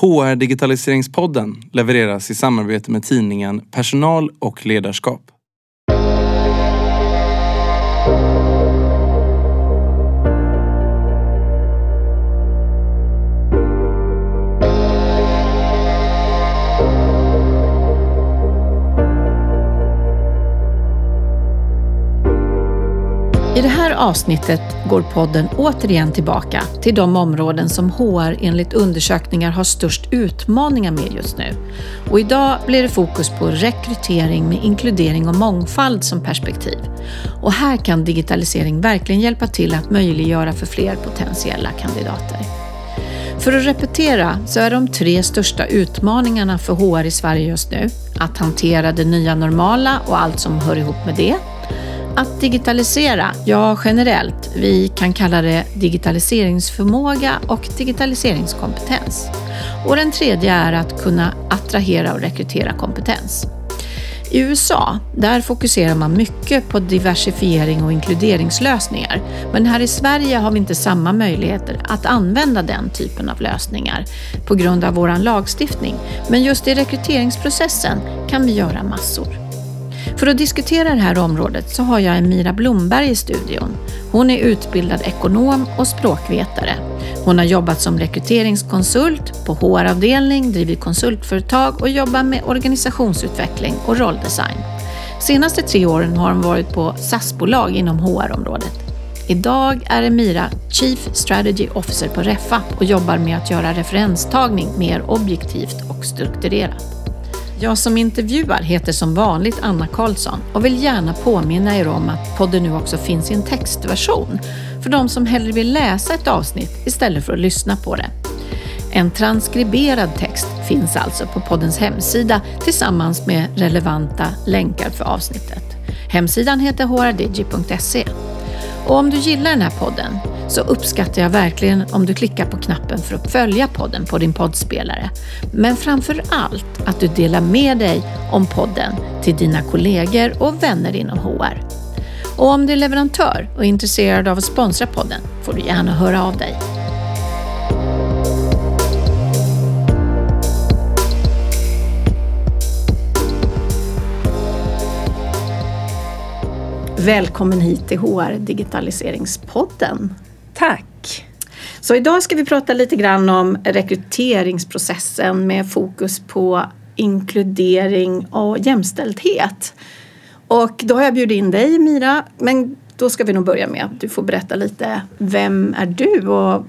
HR Digitaliseringspodden levereras i samarbete med tidningen Personal och ledarskap. Här avsnittet går podden återigen tillbaka till de områden som HR enligt undersökningar har störst utmaningar med just nu. Och idag blir det fokus på rekrytering med inkludering och mångfald som perspektiv. Och här kan digitalisering verkligen hjälpa till att möjliggöra för fler potentiella kandidater. För att repetera så är de tre största utmaningarna för HR i Sverige just nu att hantera det nya normala och allt som hör ihop med det, att digitalisera, ja generellt, vi kan kalla det digitaliseringsförmåga och digitaliseringskompetens. Och den tredje är att kunna attrahera och rekrytera kompetens. I USA, där fokuserar man mycket på diversifiering och inkluderingslösningar. Men här i Sverige har vi inte samma möjligheter att använda den typen av lösningar på grund av vår lagstiftning. Men just i rekryteringsprocessen kan vi göra massor. För att diskutera det här området så har jag Emira Blomberg i studion. Hon är utbildad ekonom och språkvetare. Hon har jobbat som rekryteringskonsult på HR-avdelning, drivit konsultföretag och jobbar med organisationsutveckling och rolldesign. Senaste tre åren har hon varit på SAS-bolag inom HR-området. Idag är Emira Chief Strategy Officer på Refa och jobbar med att göra referenstagning mer objektivt och strukturerat. Jag som intervjuar heter som vanligt Anna Karlsson och vill gärna påminna er om att podden nu också finns i en textversion för de som hellre vill läsa ett avsnitt istället för att lyssna på det. En transkriberad text finns alltså på poddens hemsida tillsammans med relevanta länkar för avsnittet. Hemsidan heter hrdigi.se. Och om du gillar den här podden så uppskattar jag verkligen om du klickar på knappen för att följa podden på din poddspelare. Men framför allt att du delar med dig om podden till dina kollegor och vänner inom HR. Och om du är leverantör och är intresserad av att sponsra podden får du gärna höra av dig. Välkommen hit till HR Digitaliseringspodden. Tack! Så idag ska vi prata lite grann om rekryteringsprocessen med fokus på inkludering och jämställdhet. Och då har jag bjudit in dig Mira, men då ska vi nog börja med att du får berätta lite. Vem är du och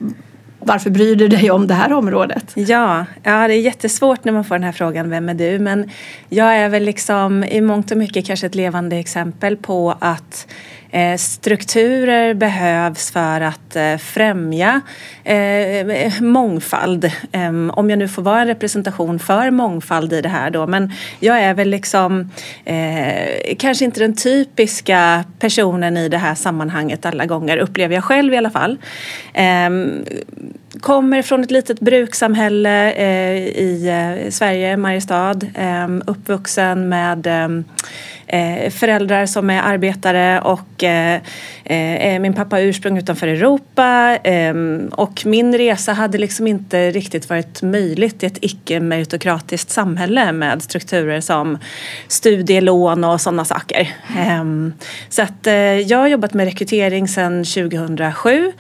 varför bryr du dig om det här området? Ja, ja, det är jättesvårt när man får den här frågan, vem är du? Men jag är väl liksom i mångt och mycket kanske ett levande exempel på att Eh, strukturer behövs för att eh, främja eh, mångfald. Ehm, om jag nu får vara en representation för mångfald i det här då. Men jag är väl liksom kanske inte den typiska personen i det här sammanhanget alla gånger, upplever jag själv i alla fall ehm, kommer från ett litet brukssamhälle i Sverige, Mariestad. Ehm, uppvuxen med Eh, föräldrar som är arbetare och eh, eh, min pappa har ursprung utanför Europa ehm, och min resa hade liksom inte riktigt varit möjligt i ett icke-meritokratiskt samhälle med strukturer som studielån och sådana saker. Ehm, så att jag har jobbat med rekrytering sedan 2007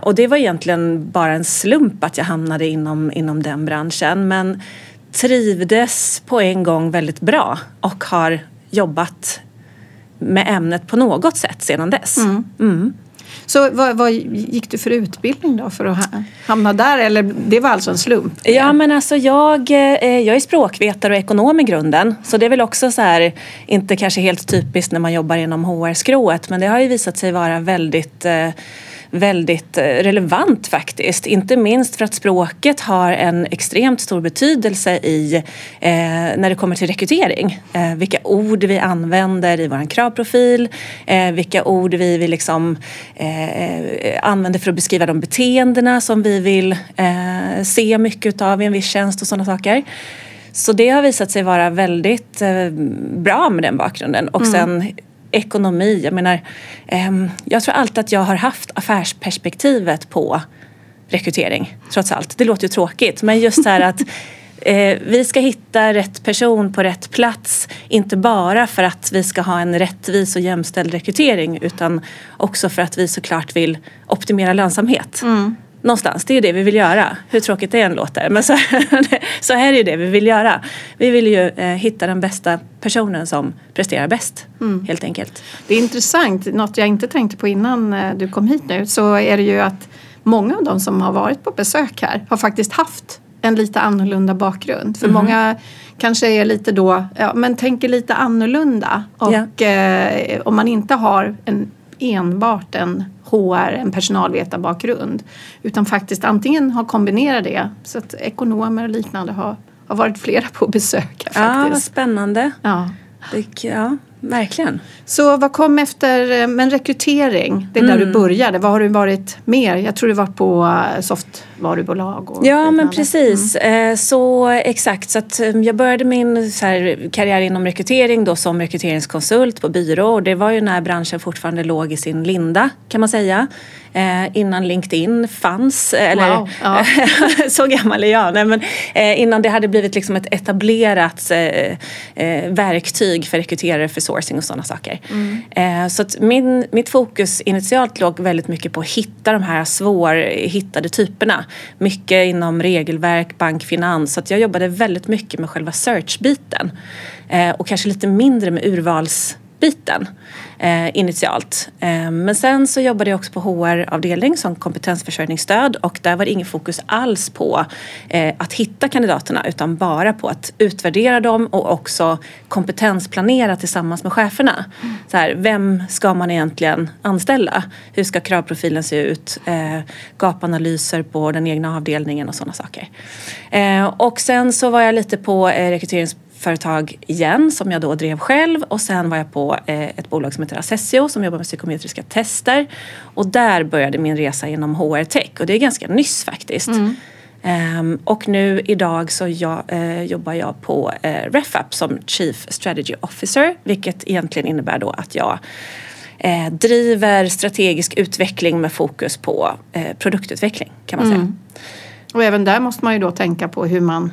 och det var egentligen bara en slump att jag hamnade inom, inom den branschen men trivdes på en gång väldigt bra och har jobbat med ämnet på något sätt sedan dess. Mm. Mm. Så vad, vad, gick du för utbildning då för att hamna där eller det var alltså en slump? Ja men alltså jag, eh, jag är språkvetare och ekonom i grunden så det är väl också så här inte kanske helt typiskt när man jobbar inom HR-skrået men det har ju visat sig vara väldigt eh, väldigt eh, relevant faktiskt. Inte minst för att språket har en extremt stor betydelse i eh, när det kommer till rekrytering. Eh, vilka ord vi använder i vår kravprofil, eh, vilka ord vi vill liksom, eh, använder för att beskriva de beteendena som vi vill eh, se mycket av i en viss tjänst och sådana saker. Så det har visat sig vara väldigt bra med den bakgrunden. Och mm. sen ekonomi. Jag menar, eh, jag tror alltid att jag har haft affärsperspektivet på rekrytering trots allt. Det låter ju tråkigt men just så här att eh, vi ska hitta rätt person på rätt plats. Inte bara för att vi ska ha en rättvis och jämställd rekrytering utan också för att vi såklart vill optimera lönsamhet. Mm. Någonstans, det är ju det vi vill göra. Hur tråkigt det än låter. Men så, så är det ju det vi vill göra. Vi vill ju eh, hitta den bästa personen som presterar bäst. Mm. Helt enkelt. Det är intressant. Något jag inte tänkte på innan eh, du kom hit nu så är det ju att många av de som har varit på besök här har faktiskt haft en lite annorlunda bakgrund. För mm. många kanske är lite då, ja men tänker lite annorlunda. Och yeah. eh, om man inte har en, enbart en HR, en personalvetarbakgrund. Utan faktiskt antingen har kombinerat det, så att ekonomer och liknande har, har varit flera på besök. Faktiskt. Ja, vad spännande. Ja. Det, ja, verkligen. Så vad kom efter, eh, men rekrytering, det är mm. där du började. Vad har du varit mer? Jag tror du varit på eh, softvarubolag. Och ja men precis, mm. Eh, så exakt. Så att jag började min här, karriär inom rekrytering då som rekryteringskonsult på byrå och det var ju när branschen fortfarande låg i sin linda kan man säga eh, innan LinkedIn fanns. Eller, wow. ja. så gammal är jag. Nej, men, eh, innan det hade blivit liksom ett etablerat eh, eh verktyg för rekryterare för sourcing och sådana saker. Mm. Eh, så att min, mitt fokus initialt låg väldigt mycket på att hitta de här svårhittade typerna. Mycket inom regelverk, bank, finans. Så att jag jobbade väldigt mycket med själva search-biten. Eh, och kanske lite mindre med urvals biten eh, initialt. Eh, men sen så jobbade jag också på HR-avdelning som kompetensförsörjningsstöd och där var det ingen fokus alls på eh, att hitta kandidaterna utan bara på att utvärdera dem och också kompetensplanera tillsammans med cheferna. Mm. Så här, vem ska man egentligen anställa? Hur ska kravprofilen se ut? Eh, gapanalyser på den egna avdelningen och sådana saker. Eh, och sen så var jag lite på eh, rekryterings företag igen som jag då drev själv och sen var jag på eh, ett bolag som heter Assessio som jobbar med psykometriska tester och där började min resa inom HR Tech och det är ganska nyss faktiskt. Mm. Um, och nu idag så jag, uh, jobbar jag på uh, RefUp som Chief Strategy Officer vilket egentligen innebär då att jag uh, driver strategisk utveckling med fokus på produktutveckling kan man säga. Mm. Och även där måste man ju då tänka på hur man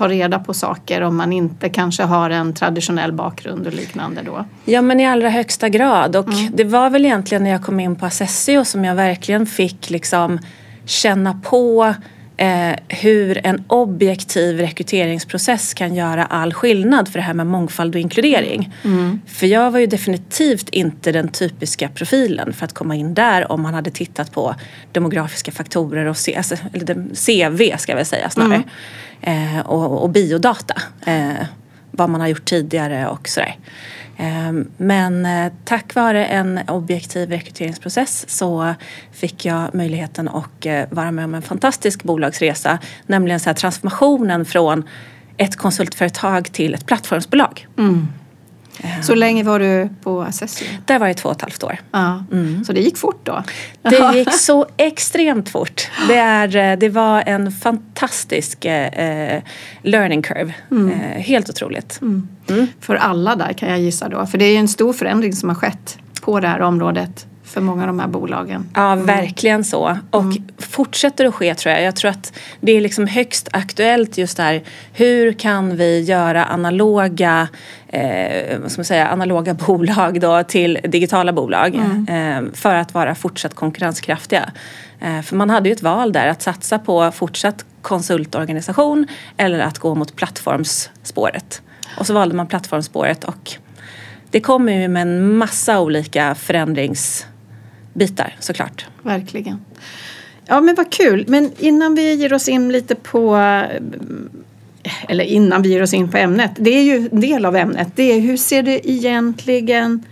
ta reda på saker om man inte kanske har en traditionell bakgrund och liknande då? Ja men i allra högsta grad och mm. det var väl egentligen när jag kom in på Assessio som jag verkligen fick liksom känna på eh, hur en objektiv rekryteringsprocess kan göra all skillnad för det här med mångfald och inkludering. Mm. För jag var ju definitivt inte den typiska profilen för att komma in där om man hade tittat på demografiska faktorer och C, alltså, CV ska jag väl säga snarare. Mm eh, och, och, biodata. Eh, vad man har gjort tidigare och sådär. Ehm, men eh, tack vare en objektiv rekryteringsprocess så fick jag möjligheten att eh, vara med om en fantastisk bolagsresa. Nämligen så här, transformationen från ett konsultföretag till ett plattformsbolag. Mm. Så länge var du på Assessio? Där var jag två och ett halvt år. Ja. Mm. Så det gick fort då? Det gick så extremt fort. Det, är, eh, det var en fantastisk eh, learning curve. Mm. Eh, helt otroligt. Mm. mm. För alla där kan jag gissa då. För det är ju en stor förändring som har skett på det här området för många av de här bolagen. Ja, mm. verkligen så. Och mm. fortsätter att ske tror jag. Jag tror att det är liksom högst aktuellt just där. Hur kan vi göra analoga, eh, vad ska man säga, analoga bolag då till digitala bolag mm. eh, för att vara fortsatt konkurrenskraftiga. Eh, för man hade ju ett val där att satsa på fortsatt konsultorganisation eller att gå mot plattformsspåret. Och så valde man plattformsspåret och det kommer ju med en massa olika förändrings bitar såklart. Verkligen. Ja men vad kul. Men innan vi ger oss in lite på eller innan vi ger oss in på ämnet. Det är ju en del av ämnet. Det är hur ser det egentligen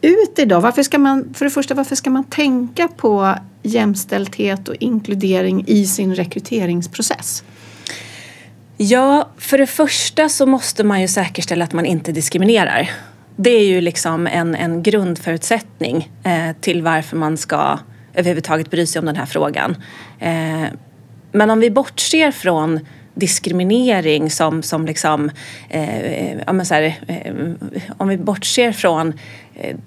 ut idag? Varför ska man, för det första, varför ska man tänka på jämställdhet och inkludering i sin rekryteringsprocess? Ja, för det första så måste man ju säkerställa att man inte diskriminerar. Det är ju liksom en, en grundförutsättning eh, till varför man ska överhuvudtaget bry sig om den här frågan. Eh, men om vi bortser från diskriminering som, som liksom, eh, ja, här, eh, om vi bortser från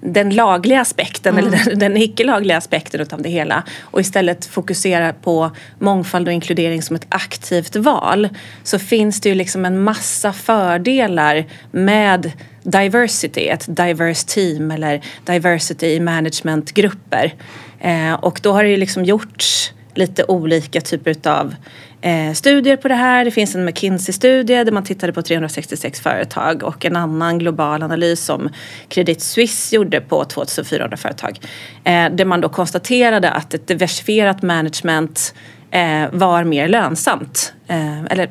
den lagliga aspekten mm. eller den, den icke-lagliga aspekten av det hela och istället fokusera på mångfald och inkludering som ett aktivt val så finns det ju liksom en massa fördelar med diversity, ett diverse team eller diversity i managementgrupper. Eh, och då har det ju liksom gjorts lite olika typer av eh, studier på det här. Det finns en McKinsey-studie där man tittade på 366 företag och en annan global analys som Credit Suisse gjorde på 2400 företag. Eh, där man då konstaterade att ett diversifierat management eh, var mer lönsamt. Eh, eller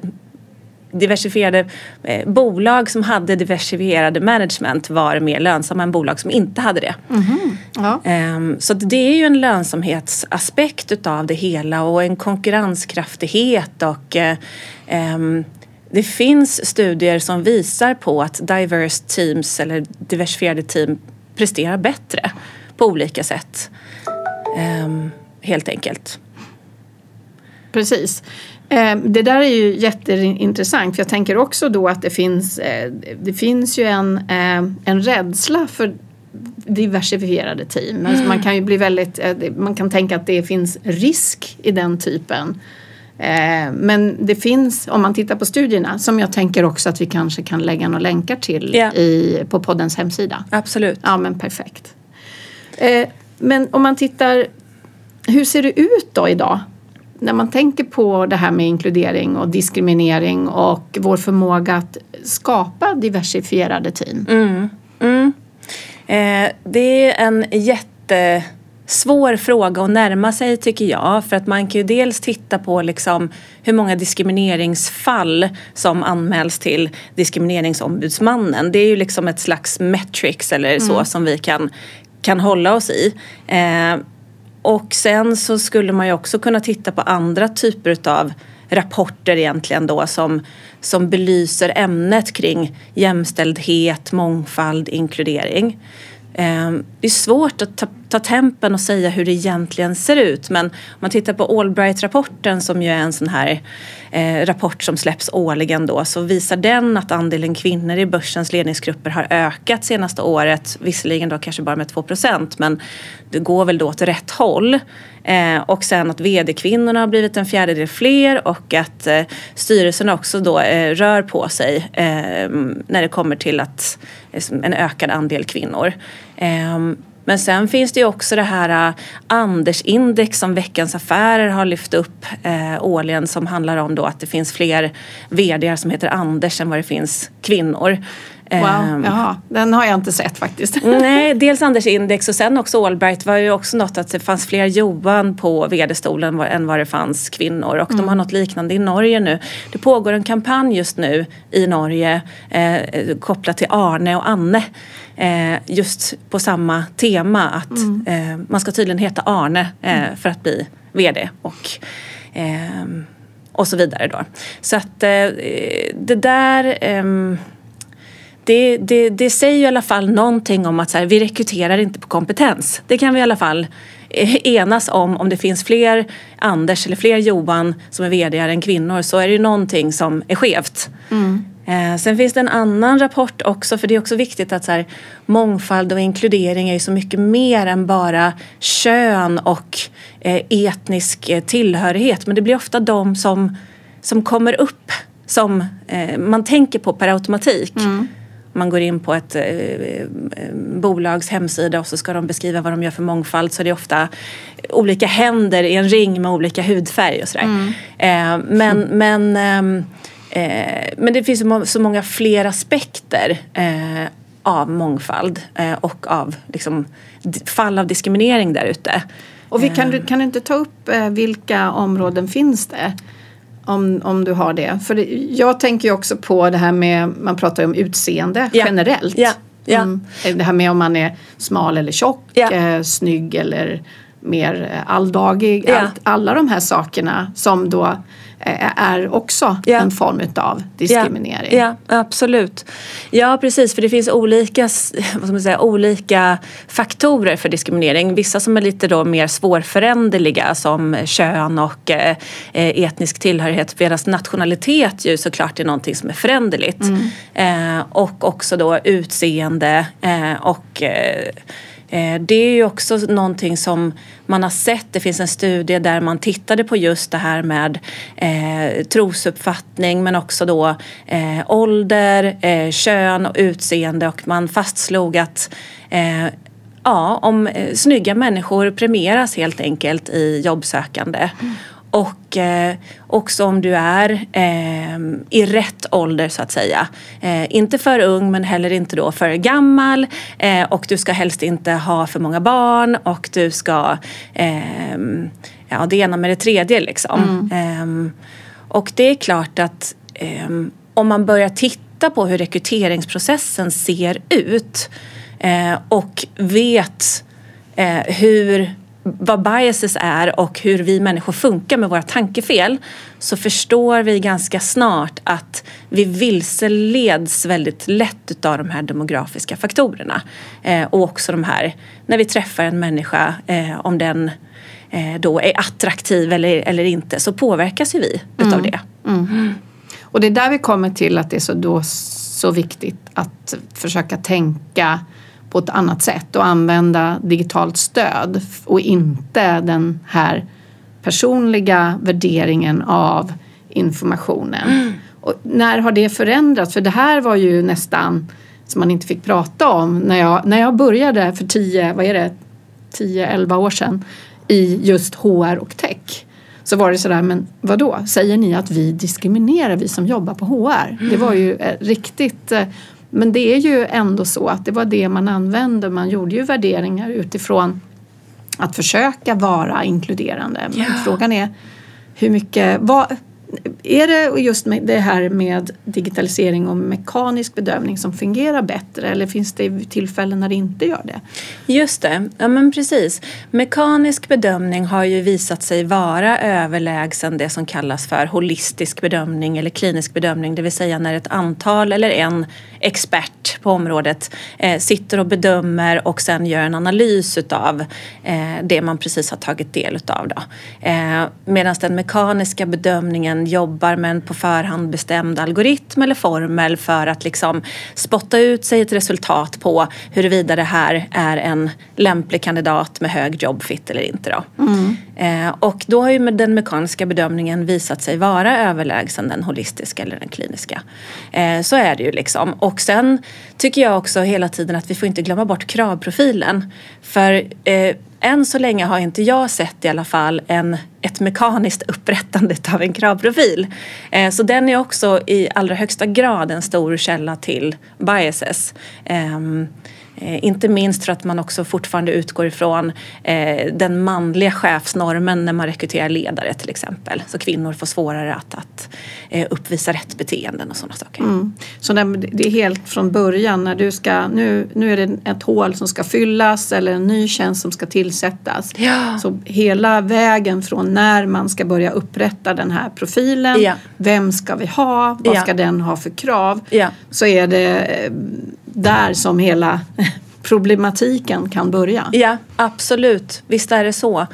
diversifierade eh, bolag som hade diversifierade management var mer lönsamma än bolag som inte hade det. Mm-hmm. Ja. Eh, så det är ju en lönsamhetsaspekt utav det hela och en konkurrenskraftighet och eh, ehm, det finns studier som visar på att diverse teams eller diversifierade team presterar bättre på olika sätt. Ehm, helt enkelt. Precis. Eh, det där är ju jätteintressant för jag tänker också då att det finns, eh, det finns ju en, eh, en rädsla för diversifierade team. Mm. Alltså man kan ju bli väldigt, man kan tänka att det finns risk i den typen. Men det finns, om man tittar på studierna, som jag tänker också att vi kanske kan lägga några länkar till yeah. i, på poddens hemsida. Absolut. Ja men perfekt. Men om man tittar, hur ser det ut då idag? När man tänker på det här med inkludering och diskriminering och vår förmåga att skapa diversifierade team? Mm. Mm. Eh, det är en jättesvår fråga att närma sig tycker jag. För att man kan ju dels titta på liksom hur många diskrimineringsfall som anmäls till diskrimineringsombudsmannen. Det är ju liksom ett slags metrics eller så mm. som vi kan, kan hålla oss i. Eh, och sen så skulle man ju också kunna titta på andra typer av rapporter egentligen då som, som belyser ämnet kring jämställdhet, mångfald, inkludering. Ehm, det är svårt att ta, ta tempen och säga hur det egentligen ser ut men om man tittar på Allbright-rapporten som ju är en sån här eh, rapport som släpps årligen då så visar den att andelen kvinnor i börsens ledningsgrupper har ökat senaste året. Visserligen då kanske bara med 2% men det går väl då åt rätt håll. Eh, och sen att vd-kvinnorna har blivit en fjärdedel fler och att eh, styrelserna också då eh, rör på sig eh, när det kommer till att eh, en ökad andel kvinnor. Ehm, Ehm, men sen finns det ju också det här uh, Andersindex som Veckans Affärer har lyft upp uh, årligen som handlar om då att det finns fler vd som heter Anders än vad det finns kvinnor. Wow, um, jaha, den har jag inte sett faktiskt. nej, dels Anders index och sen också Allbright var ju också något att det fanns fler Johan på vd-stolen än vad det fanns kvinnor och mm. de har något liknande i Norge nu. Det pågår en kampanj just nu i Norge eh, kopplat till Arne och Anne. Eh, just på samma tema att mm. eh, man ska tydligen heta Arne eh, mm. för att bli vd och ehm, och så vidare då. Så att eh, det där ehm, det, det, det säger ju i alla fall någonting om att så här, vi rekryterar inte på kompetens. Det kan vi i alla fall eh, enas om. Om det finns fler Anders eller fler Johan som är vd än kvinnor så är det ju någonting som är skevt. Mm. Eh, sen finns det en annan rapport också för det är också viktigt att så här, mångfald och inkludering är ju så mycket mer än bara kön och eh, etnisk eh, tillhörighet. Men det blir ofta de som, som kommer upp som eh, man tänker på per automatik. Mm man går in på ett bolags hemsida och så ska de beskriva vad de gör för mångfald så det är ofta olika händer i en ring med olika hudfärg och sådär. Mm. Men, men, ehm, eh, men det finns så många fler aspekter eh, av mångfald eh, och av liksom, fall av diskriminering där ute. Och vi kan, du, kan du inte ta upp eh, vilka områden finns det? Om, om du har det. För det, jag tänker ju också på det här med, man pratar ju om utseende ja. generellt. Ja. Ja. Mm. Det här med om man är smal eller tjock, eh, snygg eller mer eh, alldaglig. Ja. Allt, alla de här sakerna som då eh, är också Ja. en form utav diskriminering. Ja, ja, absolut. Ja, precis. För det finns olika, vad ska man säga, olika faktorer för diskriminering. Vissa som är lite då mer svårföränderliga som kön och eh, eh, etnisk tillhörighet. Medan nationalitet ju såklart är någonting som är föränderligt. Eh, och också då utseende eh, och eh, Eh, Eh, det är ju också någonting som man har sett. Det finns en studie där man tittade på just det här med eh, trosuppfattning men också då eh, ålder, eh, kön och utseende och man fastslog att eh, ja, om eh, snygga människor premieras helt enkelt i jobbsökande. Mm. Och eh, också om du är eh, i rätt ålder så att säga. Eh, inte för ung men heller inte då för gammal. Eh, och du ska helst inte ha för många barn och du ska eh, ja, det ena med det tredje liksom. Eh, och det är klart att om man börjar titta på hur rekryteringsprocessen ser ut och vet hur, vad biases är och hur vi människor funkar med våra tankefel så förstår vi ganska snart att vi vilseleds väldigt lätt av de här demografiska faktorerna. Eh, och också de här, när vi träffar en människa, eh, om den eh, då är attraktiv eller, eller inte så påverkas ju vi utav det. Och det är där vi kommer till att det är så, då så viktigt att försöka tänka på ett annat sätt och använda digitalt stöd och inte den här personliga värderingen av informationen. Och när har det förändrats? För det här var ju nästan som man inte fick prata om när jag, när jag började för 10, vad är det, 10-11 år sedan i just HR och tech så var det sådär, men vad då? Säger ni att vi diskriminerar, vi som jobbar på HR? Det var ju eh, riktigt eh, men det är ju ändå så att det var det man använde. Man gjorde ju värderingar utifrån att försöka vara inkluderande. Men Ja. frågan är hur mycket, vad, är det just med det här med digitalisering och mekanisk bedömning som fungerar bättre eller finns det tillfällen när det inte gör det? Just det, ja men precis. Mekanisk bedömning har ju visat sig vara överlägsen det som kallas för holistisk bedömning eller klinisk bedömning. Det vill säga när ett antal eller en expert på området eh, sitter och bedömer och sen gör en analys utav eh, det man precis har tagit del utav. Eh, Medan den mekaniska bedömningen jobbar med en på förhand bestämd algoritm eller formel för att liksom spotta ut sig ett resultat på huruvida det här är en lämplig kandidat med hög jobbfit eller inte. Då. Eh, och då har ju den mekaniska bedömningen visat sig vara överlägsen den holistiska eller den kliniska. Eh, så är det ju liksom. Och sen tycker jag också hela tiden att vi får inte glömma bort kravprofilen. För eh, än så länge har inte jag sett i alla fall en, ett mekaniskt upprättande av en kravprofil. Eh, så den är också i allra högsta grad en stor källa till biases. Eh, inte minst för att man också fortfarande utgår ifrån eh, den manliga chefsnormen när man rekryterar ledare till exempel. Så kvinnor får svårare att, att eh, uppvisa rätt beteenden och sådana saker. Mm. Så det är helt från början när du ska, nu, nu är det ett hål som ska fyllas eller en ny tjänst som ska tillsättas. Ja. Så hela vägen från när man ska börja upprätta den här profilen, Ja. vem ska vi ha, vad Ja. ska den ha för krav? Så är det eh, där som hela problematiken kan börja. Ja, absolut. Visst är det så.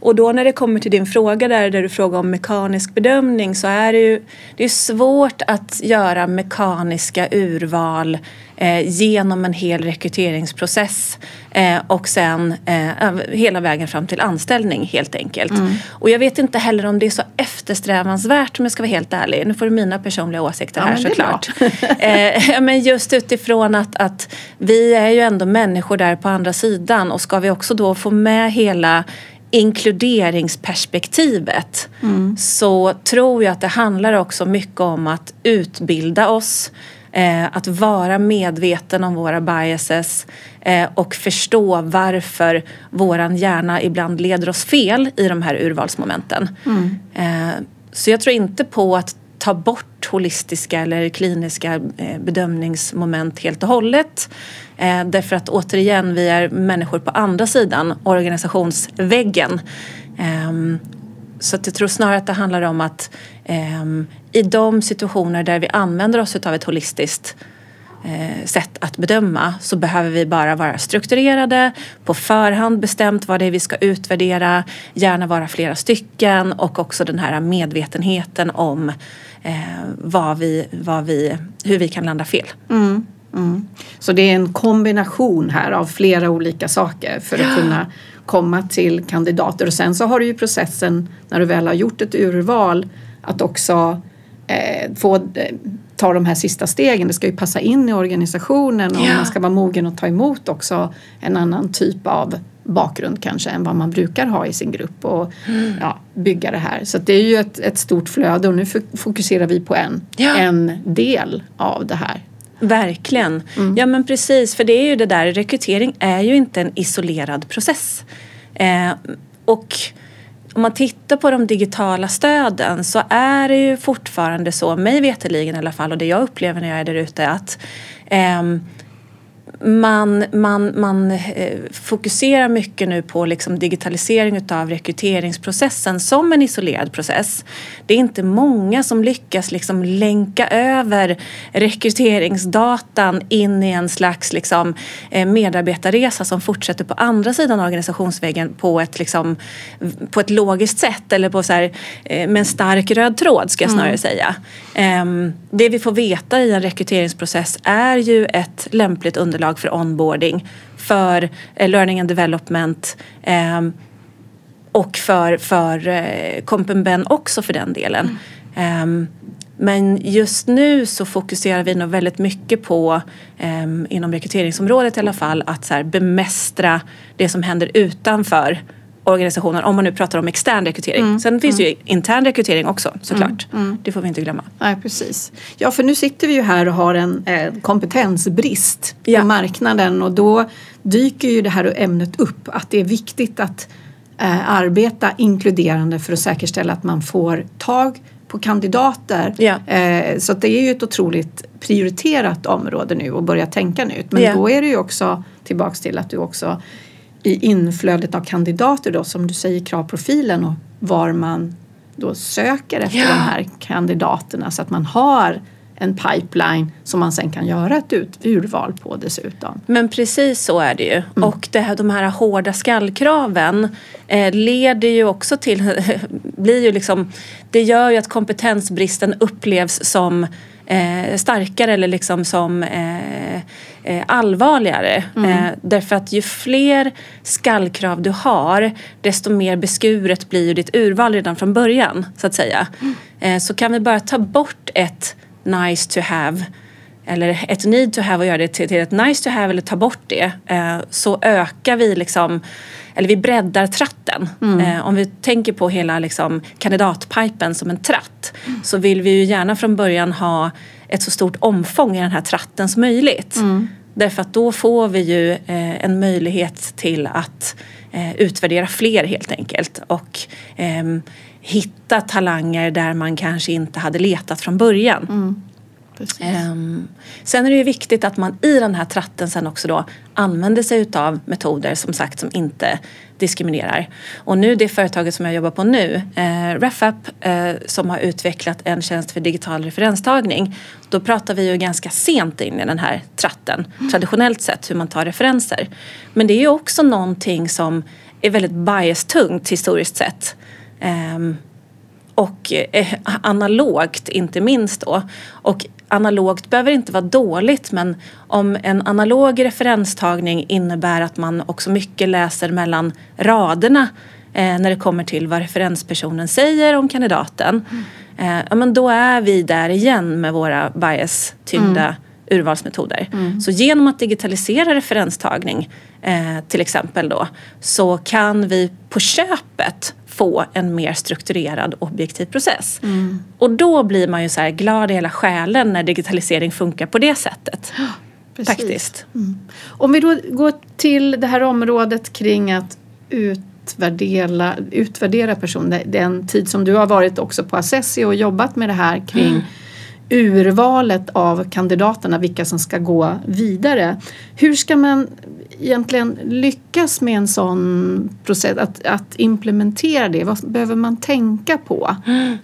Och då när det kommer till din fråga där, där du frågar om mekanisk bedömning så är det ju det är svårt att göra mekaniska urval eh, genom en hel rekryteringsprocess eh, och sen eh, hela vägen fram till anställning helt enkelt. Och jag vet inte heller om det är så eftersträvansvärt om jag ska vara helt ärlig. Nu får du mina personliga åsikter Ja, här såklart. eh, men just utifrån att, att vi är ju ändå människor där på andra sidan och ska vi också då få med hela inkluderingsperspektivet så tror jag att det handlar också mycket om att utbilda oss eh, att vara medveten om våra biases eh, och förstå varför våran hjärna ibland leder oss fel i de här urvalsmomenten. Eh, så jag tror inte på att ta bort holistiska eller kliniska eh, bedömningsmoment helt och hållet. Eh, därför att återigen, vi är människor på andra sidan organisationsväggen. Ehm, så att jag tror snarare att det handlar om att ehm, i de situationer där vi använder oss av ett holistiskt eh, sätt att bedöma så behöver vi bara vara strukturerade, på förhand bestämt vad det är vi ska utvärdera, gärna vara flera stycken och också den här medvetenheten om eh, vad vi, vad vi, hur vi kan landa fel. Mm, mm. Så det är en kombination här av flera olika saker för att kunna komma till kandidater och sen så har du ju processen när du väl har gjort ett urval att också eh, få eh, ta de här sista stegen. Det ska ju passa in i organisationen och Ja. man ska vara mogen att ta emot också en annan typ av bakgrund kanske än vad man brukar ha i sin grupp och Mm. ja, bygga det här. Så det är ju ett, ett stort flöde och nu fo- fokuserar vi på en, Ja. en del av det här. Verkligen. Ja men precis, för det är ju det där, rekrytering är ju inte en isolerad process. Eh, och om man tittar på de digitala stöden så är det ju fortfarande så, mig veterligen i alla fall och det jag upplever när jag är där ute att ehm, man, man, man eh, fokuserar mycket nu på liksom digitalisering utav rekryteringsprocessen som en isolerad process. Det är inte många som lyckas liksom länka över rekryteringsdatan in i en slags liksom, eh, medarbetarresa som fortsätter på andra sidan organisationsväggen på ett, liksom, på ett logiskt sätt eller på så här, eh, med en stark röd tråd ska jag snarare säga. Ehm, det vi får veta i en rekryteringsprocess är ju ett lämpligt underlag för onboarding, för eh, learning and development ehm, och för, för eh, Compen också för den delen. Ehm, men just nu så fokuserar vi nog väldigt mycket på, ehm, inom rekryteringsområdet i alla fall, att så bemästra det som händer utanför organisationen. Om man nu pratar om extern rekrytering. Sen finns det ju intern rekrytering också såklart. Det får vi inte glömma. Nej, precis. Ja, för nu sitter vi ju här och har en eh, kompetensbrist Ja. på marknaden och då dyker ju det här ämnet upp att det är viktigt att eh, arbeta inkluderande för att säkerställa att man får tag på kandidater. Eh, så det är ju ett otroligt prioriterat område nu och börja tänka nytt. Men Ja. då är det ju också tillbaks till att du också i inflödet av kandidater då som du säger kravprofilen och var man då söker efter Ja. de här kandidaterna så att man har en pipeline som man sen kan göra ett ut, urval på dessutom. Men precis så är det ju. Och det här, de här hårda skallkraven eh, leder ju också till, blir ju liksom, det gör ju att kompetensbristen upplevs som eh, starkare eller liksom som eh, eh, allvarligare. Eh, därför att ju fler skallkrav du har desto mer beskuret blir ju ditt urval redan från början så att säga. Eh, så kan vi bara ta bort ett nice to have eller ett need to have och göra det till, till ett nice to have eller ta bort det så ökar vi liksom eller vi breddar tratten. Eh, om vi tänker på hela liksom, kandidatpipen som en tratt så vill vi ju gärna från början ha ett så stort omfång i den här tratten som möjligt. Därför att då får vi ju eh, en möjlighet till att eh, utvärdera fler helt enkelt och ehm, hitta talanger där man kanske inte hade letat från början. Ehm, sen är det ju viktigt att man i den här tratten sen också då använder sig utav metoder som sagt som inte diskriminerar. Och nu det företaget som jag jobbar på nu, eh, RefApp, eh, som har utvecklat en tjänst för digital referenstagning. Då pratar vi ju ganska sent in i den här tratten, traditionellt sett hur man tar referenser. Men det är ju också någonting som är väldigt bias-tungt historiskt sett. Ehm, och eh, analogt inte minst då. Och analogt behöver inte vara dåligt men om en analog referenstagning innebär att man också mycket läser mellan raderna eh, när det kommer till vad referenspersonen säger om kandidaten. Eh, ja, men då är vi där igen med våra bias-tyngda urvalsmetoder. Så genom att digitalisera referenstagning eh, till exempel då så kan vi på köpet få en mer strukturerad objektiv process. Och då blir man ju så här glad i hela själen när digitalisering funkar på det sättet. Precis. Faktiskt. Om vi då går till det här området kring att utvärdera, utvärdera personer. Den tid som du har varit också på Assessi och jobbat med det här kring urvalet av kandidaterna, vilka som ska gå vidare. Hur ska man egentligen lyckas med en sån process, att, att implementera det? Vad behöver man tänka på? Mm.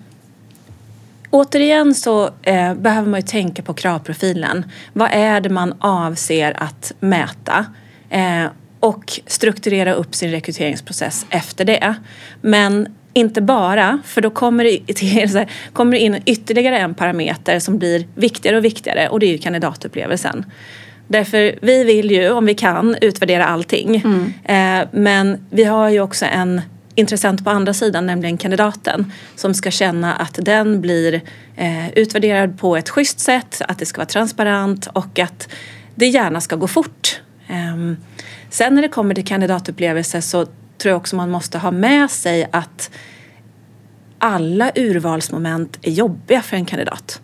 Återigen så eh, behöver man ju tänka på kravprofilen. Vad är det man avser att mäta? Eh, och strukturera upp sin rekryteringsprocess efter det. Men inte bara, för då kommer det, till, kommer det in ytterligare en parameter som blir viktigare och viktigare och det är ju kandidatupplevelsen. Därför vi vill ju, om vi kan, utvärdera allting. Mm. Eh, men vi har ju också en intressent på andra sidan, nämligen kandidaten som ska känna att den blir eh, utvärderad på ett schysst sätt, att det ska vara transparent och att det gärna ska gå fort. Eh, sen när det kommer till kandidatupplevelse så tror jag också man måste ha med sig att alla urvalsmoment är jobbiga för en kandidat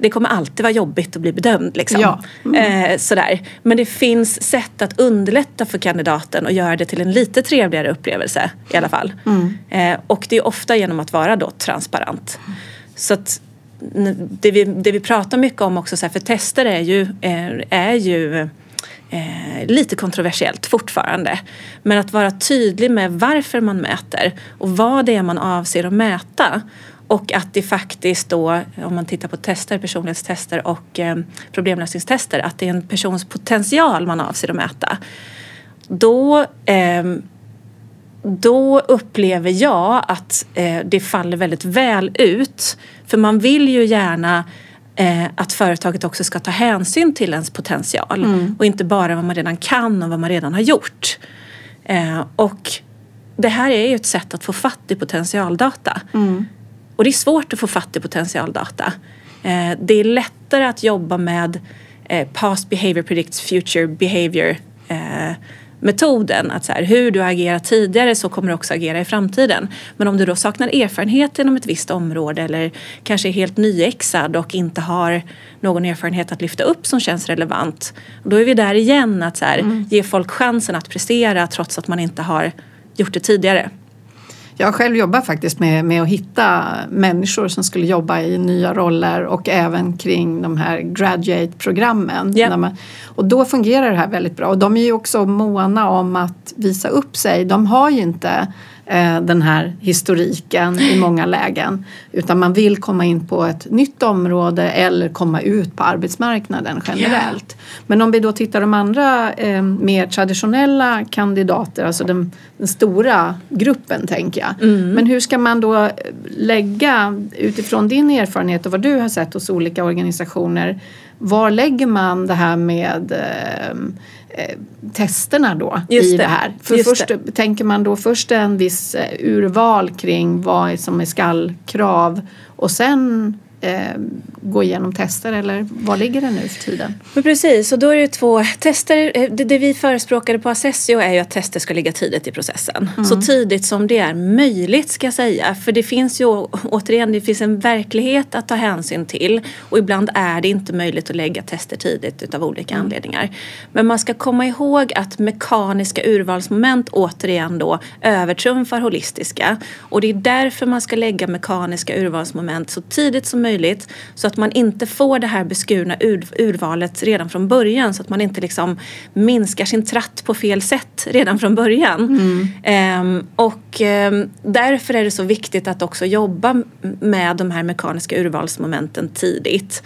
det kommer alltid vara jobbigt att bli bedömd. Liksom. Ja. Mm. Eh, sådär. Men det finns sätt att underlätta för kandidaten och göra det till en lite trevligare upplevelse i alla fall. Mm. Eh, och det är ofta genom att vara då transparent. Så att det vi, det vi pratar mycket om också, så här, för tester är ju, är, är ju Eh, lite kontroversiellt fortfarande. Men att vara tydlig med varför man mäter och vad det är man avser att mäta och att det faktiskt då, om man tittar på tester, personlighetstester och eh, problemlösningstester, att det är en persons potential man avser att mäta. Då, eh, då upplever jag att eh, det faller väldigt väl ut. För man vill ju gärna eh, att företaget också ska ta hänsyn till ens potential mm. och inte bara vad man redan kan och vad man redan har gjort. Eh, och det här är ju ett sätt att få fatt i potentialdata. Mm. Och det är svårt att få fatt i potentialdata. Eh, det är lättare att jobba med eh, past behavior predicts future behavior eh, metoden. Att så här, hur du har agerat tidigare så kommer du också agera i framtiden. Men om du då saknar erfarenhet inom ett visst område eller kanske är helt nyexad och inte har någon erfarenhet att lyfta upp som känns relevant. Då är vi där igen att så här, mm. ge folk chansen att prestera trots att man inte har gjort det tidigare. Jag själv jobbar faktiskt med, med att hitta människor som skulle jobba i nya roller och även kring de här graduate-programmen. Yeah. Och då fungerar det här väldigt bra och de är ju också måna om att visa upp sig. De har ju inte den här historiken i många lägen. Utan man vill komma in på ett nytt område eller komma ut på arbetsmarknaden generellt. Men om vi då tittar de andra eh, mer traditionella kandidater, alltså den, den stora gruppen tänker jag. Mm. Men hur ska man då lägga utifrån din erfarenhet och vad du har sett hos olika organisationer. Var lägger man det här med eh, Eh, testerna då Just i det, det här. För först det. tänker man då först en viss eh, urval kring vad som är skallkrav och sen eh, gå igenom tester eller var ligger det nu för tiden? Men precis, och då är det två tester. Eh, det, det vi förespråkade på Assessio är ju att tester ska ligga tidigt i processen. Mm. Så tidigt som det är möjligt ska jag säga. För det finns ju återigen, det finns en verklighet att ta hänsyn till och ibland är det inte möjligt att lägga tester tidigt utav olika mm. anledningar. Men man ska komma ihåg att mekaniska urvalsmoment återigen då övertrumfar holistiska och det är därför man ska lägga mekaniska urvalsmoment så tidigt som möjligt möjligt så att man inte får det här beskurna ur, urvalet redan från början så att man inte liksom minskar sin tratt på fel sätt redan från början. Mm. Ehm, och ehm, därför är det så viktigt att också jobba med de här mekaniska urvalsmomenten tidigt.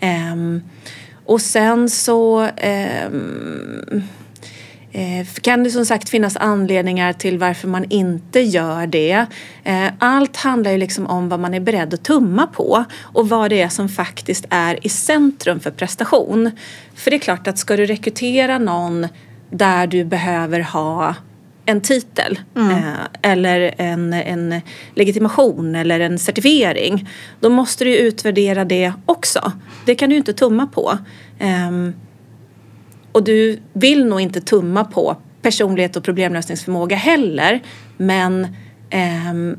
Ehm, och sen så ehm, Eh, kan det som sagt finnas anledningar till varför man inte gör det. Eh, allt handlar ju liksom om vad man är beredd att tumma på och vad det är som faktiskt är i centrum för prestation. För det är klart att ska du rekrytera någon där du behöver ha en titel mm. eh, eller en, en legitimation eller en certifiering. Då måste du utvärdera det också. Det kan du inte tumma på. Och du vill nog inte tumma på personlighet och problemlösningsförmåga heller. Men eh,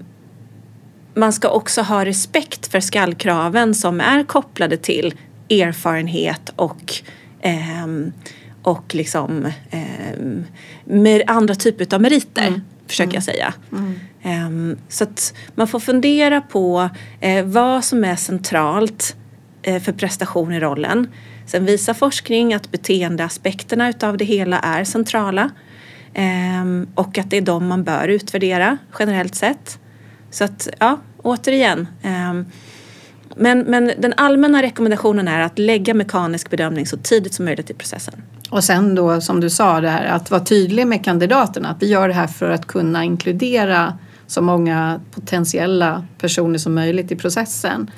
man ska också ha respekt för skallkraven som är kopplade till erfarenhet och eh, och liksom eh, med andra typer av meriter, mm. försöker jag säga. Mm. Um, så att man får fundera på eh, vad som är centralt eh, för prestation i rollen. Sen visar forskning att beteendeaspekterna utav det hela är centrala ehm, och att det är de man bör utvärdera generellt sett. Så att ja, återigen. Ehm, men, men den allmänna rekommendationen är att lägga mekanisk bedömning så tidigt som möjligt i processen. Och sen då som du sa det här att vara tydlig med kandidaterna. Att vi gör det här för att kunna inkludera så många potentiella personer som möjligt i processen.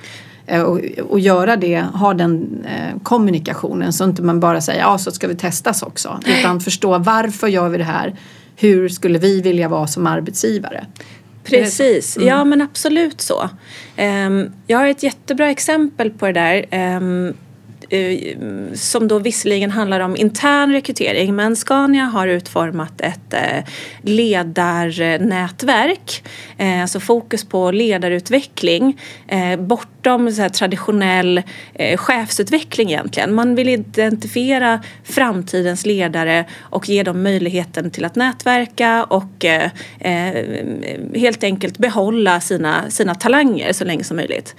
Eh, och, och göra det, ha den eh, kommunikationen så inte man bara säger ja så ska vi testas också. Utan förstå varför gör vi det här? Hur skulle vi vilja vara som arbetsgivare? Precis, mm. ja men absolut så. Um, jag har ett jättebra exempel på det där. Um, Eh, som då visserligen handlar om intern rekrytering men Scania har utformat ett eh, ledarnätverk. Eh, alltså fokus på ledarutveckling bortom så traditionell chefsutveckling egentligen. Man vill identifiera framtidens ledare och ge dem möjligheten till att nätverka och helt enkelt behålla sina, sina talanger så länge som möjligt.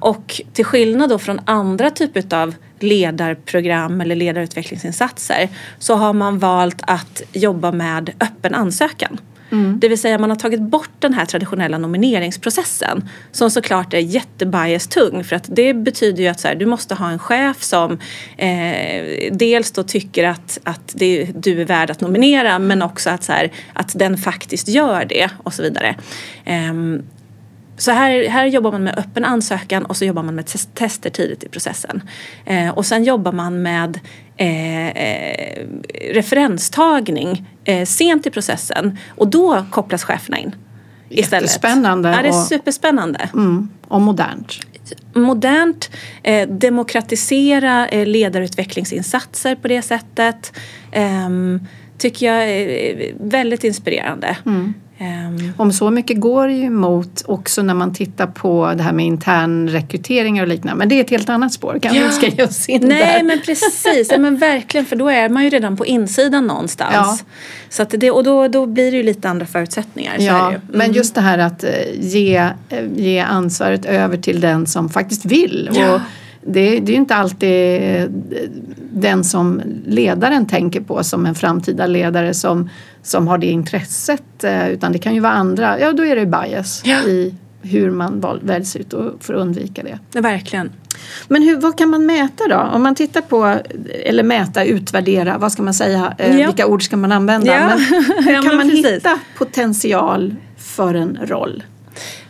Och till skillnad då från andra typer av ledarprogram eller ledarutvecklingsinsatser så har man valt att jobba med öppen ansökan. Mm. Det vill säga man har tagit bort den här traditionella nomineringsprocessen som såklart är jättebias-tung för att det betyder ju att så här, du måste ha en chef som eh, dels då tycker att, att det, du är värd att nominera men också att, så här, att den faktiskt gör det och så vidare. Eh, så här, här jobbar man med öppen ansökan och så jobbar man med tester tidigt i processen. Eh, och sen jobbar man med eh, eh, referenstagning eh, sent i processen och då kopplas cheferna in. Istället. Jättespännande. Ja, det är superspännande. Mm, och modernt. Modernt, eh, demokratisera eh, ledarutvecklingsinsatser på det sättet ehm, tycker jag är väldigt inspirerande. Mm. Um. Om så mycket går ju emot också när man tittar på det här med intern rekryteringar och liknande. Men det är ett helt annat spår. Kan ja. vi ska ge oss in Nej där? men precis, ja, men verkligen för då är man ju redan på insidan någonstans. Ja. Så att det, och då, då blir det ju lite andra förutsättningar. Ja, mm. men just det här att eh, ge, eh, ge ansvaret över till den som faktiskt vill. Ja. Och det, det är ju inte alltid eh, den som ledaren tänker på som en framtida ledare som som har det intresset eh, utan det kan ju vara andra, ja då är det bias ja. i hur man väljs ut och för att undvika det. Ja, verkligen. Men hur, vad kan man mäta då? Om man tittar på, eller mäta, utvärdera, vad ska man säga, eh, ja. vilka ord ska man använda? Ja. Men hur kan man precis. hitta potential för en roll?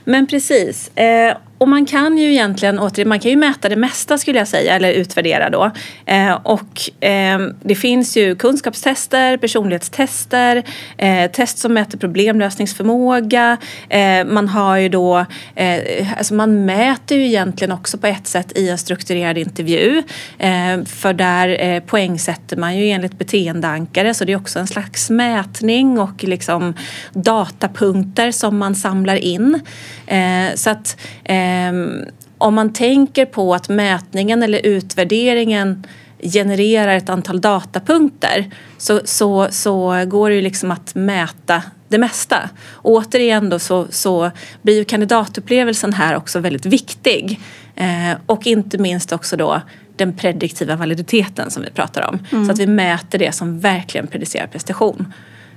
Men precis. Eh, och man kan ju egentligen återigen, man kan ju mäta det mesta skulle jag säga eller utvärdera då. Eh, och eh, det finns ju kunskapstester, personlighetstester, eh, test som mäter problemlösningsförmåga. Eh, man har ju då, eh, alltså man mäter ju egentligen också på ett sätt i en strukturerad intervju. Eh, för där eh, poängsätter man ju enligt beteendeankare så det är också en slags mätning och liksom datapunkter som man samlar in. Eh, så att eh, om man tänker på att mätningen eller utvärderingen genererar ett antal datapunkter så, så, så går det ju liksom att mäta det mesta. Och återigen då så, så blir ju kandidatupplevelsen här också väldigt viktig. Eh, och inte minst också då den prediktiva validiteten som vi pratar om. Mm. Så att vi mäter det som verkligen predicerar prestation.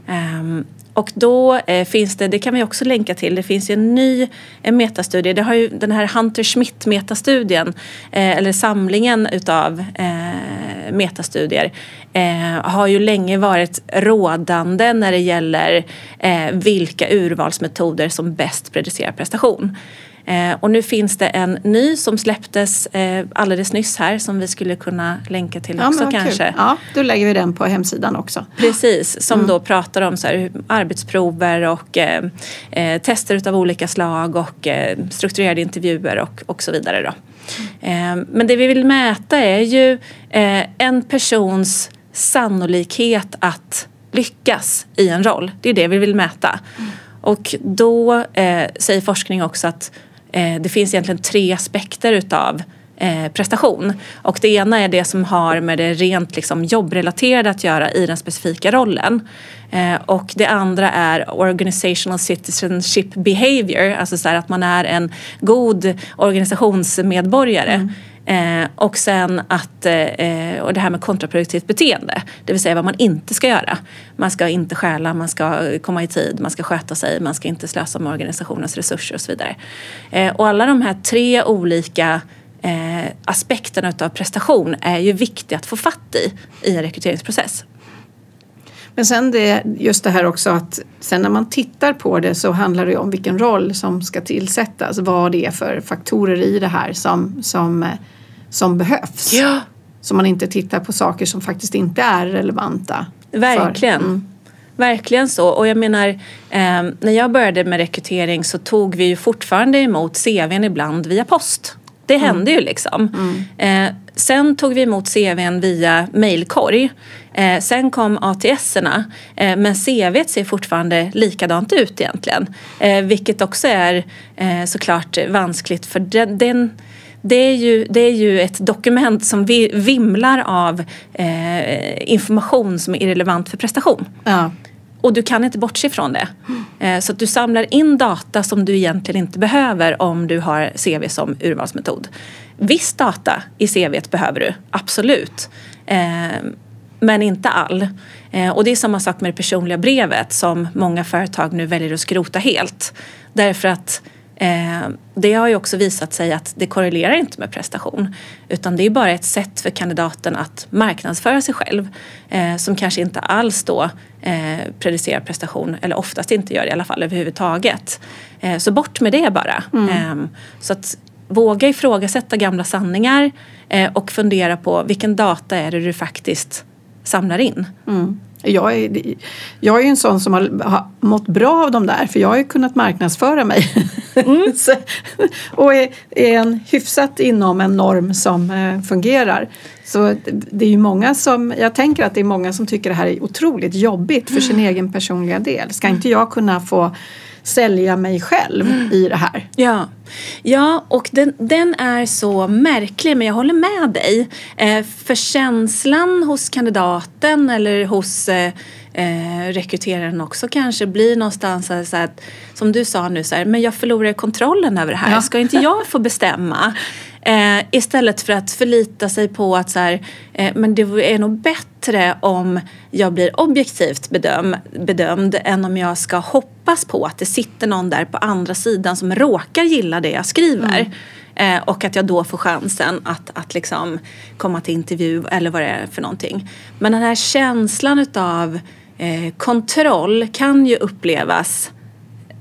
Um, och då eh, finns det, det kan vi också länka till, det finns ju en ny en metastudie. Det har ju den här Hunter Schmidt metastudien, eh, eller samlingen utav eh, metastudier, eh, har ju länge varit rådande när det gäller eh, vilka urvalsmetoder som bäst predicerar prestation. Eh, och nu finns det en ny som släpptes eh, alldeles nyss här som vi skulle kunna länka till ja, också kanske. Kul. Ja, då lägger vi den på hemsidan också. Precis, som mm. då pratar om så här, arbetsprover och eh, eh tester av olika slag och strukturerade intervjuer och, och så vidare. Då. Mm. men det vi vill mäta är ju en persons sannolikhet att lyckas i en roll. Det är det vi vill mäta. Mm. Och då eh, säger forskning också att Eh, det finns egentligen tre aspekter utav eh, prestation. Och det ena är det som har med det rent liksom, jobbrelaterade att göra i den specifika rollen. Eh, och det andra är organizational citizenship behavior, alltså så att man är en god organisationsmedborgare. Mm. Eh, och sen att, eh, och det här med kontraproduktivt beteende, det vill säga vad man inte ska göra. Man ska inte stjäla, man ska komma i tid, man ska sköta sig, man ska inte slösa med organisationens resurser och så vidare. Eh, och alla de här tre olika eh, aspekterna av prestation är ju viktiga att få fatt i i en rekryteringsprocess. Men sen det, just det här också att sen när man tittar på det så handlar det om vilken roll som ska tillsättas. Vad det är för faktorer i det här som, som, som behövs. Ja. Så man inte tittar på saker som faktiskt inte är relevanta. Verkligen. För, mm. Verkligen så. Och jag menar, eh, när jag började med rekrytering så tog vi ju fortfarande emot CVn ibland via post. Det hände mm. ju liksom. Mm. Eh, sen tog vi emot CVn via mejlkorg, Eh, sen kom ATS-erna. Eh, men CV ser fortfarande likadant ut egentligen. Eh, vilket också är eh, såklart vanskligt för den, den det är, ju, det är ju ett dokument som vi, vimlar av eh, information som är irrelevant för prestation. Ja. Och du kan inte bortse från det. Eh, så att du samlar in data som du egentligen inte behöver om du har CV som urvalsmetod. Viss data i CV behöver du, absolut. Eh, men inte all. Eh, och det är samma sak med det personliga brevet som många företag nu väljer att skrota helt. Därför att det har ju också visat sig att det korrelerar inte med prestation utan det är bara ett sätt för kandidaten att marknadsföra sig själv eh, som kanske inte alls då eh, predicerar prestation eller oftast inte gör det i alla fall överhuvudtaget. Eh, så bort med det bara. Mm. Ehm, så att våga ifrågasätta gamla sanningar eh, och fundera på vilken data är det du faktiskt samlar in. Mm. Jag är, jag är en sån som har, har mått bra av de där för jag har ju kunnat marknadsföra mig. Mm. så, och är, är en hyfsat inom en norm som eh, fungerar. Så det är ju många som, jag tänker att det är många som tycker det här är otroligt jobbigt för sin mm. egen personliga del. Ska inte jag kunna få sälja mig själv mm. i det här. Ja, ja och den, den är så märklig men jag håller med dig. Eh, för känslan hos kandidaten eller hos eh, eh, rekryteraren också kanske blir någonstans så här, som du sa nu så här, men jag förlorar kontrollen över det här. Ja. Ska inte jag få bestämma? Eh, istället för att förlita sig på att så här, eh, men det är nog bättre om jag blir objektivt bedöm, bedömd än om jag ska hoppas på att det sitter någon där på andra sidan som råkar gilla det jag skriver. Mm. Eh, och att jag då får chansen att, att liksom komma till intervju eller vad det är för någonting. Men den här känslan utav eh, kontroll kan ju upplevas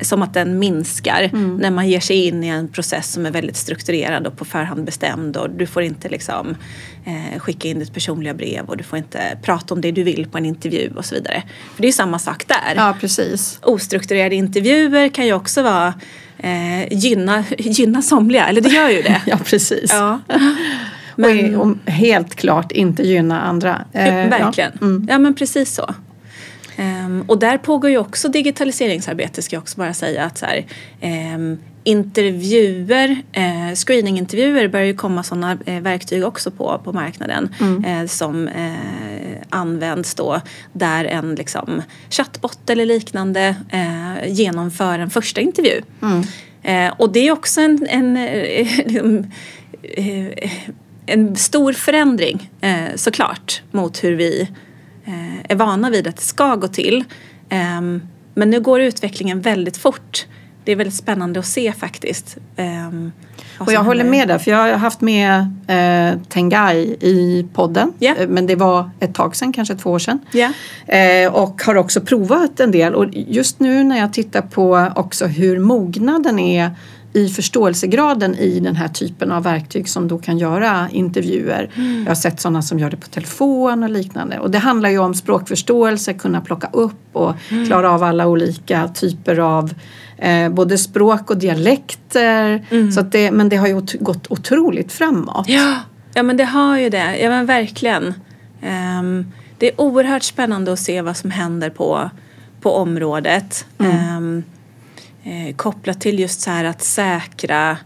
som att den minskar mm. när man ger sig in i en process som är väldigt strukturerad och på förhand bestämd och du får inte liksom eh, skicka in ditt personliga brev och du får inte prata om det du vill på en intervju och så vidare. För det är ju samma sak där. Ja, precis. Ostrukturerade intervjuer kan ju också vara eh, gynna, gynna somliga, eller det gör ju det. ja, precis. Ja. Men, och, och, helt klart inte gynna andra. Eh, verkligen. Ja. Mm. ja, men precis så. Um, och där pågår ju också digitaliseringsarbete ska jag också bara säga att så här, um, intervjuer, eh, screeningintervjuer börjar ju komma sådana eh, verktyg också på, på marknaden mm. eh, som eh, används då där en liksom, chattbot eller liknande eh, genomför en första intervju. Mm. Eh, och det är också en, en, liksom, en stor förändring såklart mot hur vi Eh, är vana vid att det ska gå till. Ehm, men nu går utvecklingen väldigt fort. Det är väldigt spännande att se faktiskt. Ehm, och jag håller med där, för jag har haft med eh, Tengai i podden. Yeah. Men det var ett tag sedan, kanske två år sedan. Yeah. Eh, och har också provat en del. Och just nu när jag tittar på också hur mognaden är i förståelsegraden i den här typen av verktyg som då kan göra intervjuer. Mm. Jag har sett sådana som gör det på telefon och liknande. Och det handlar ju om språkförståelse, kunna plocka upp och mm. klara av alla olika typer av eh, både språk och dialekter. Mm. Så att det, men det har ju gått otroligt framåt. Ja, ja men det har ju det. Ja men verkligen. Um, det är oerhört spännande att se vad som händer på, på området. Um, eh, kopplat till just så här att säkra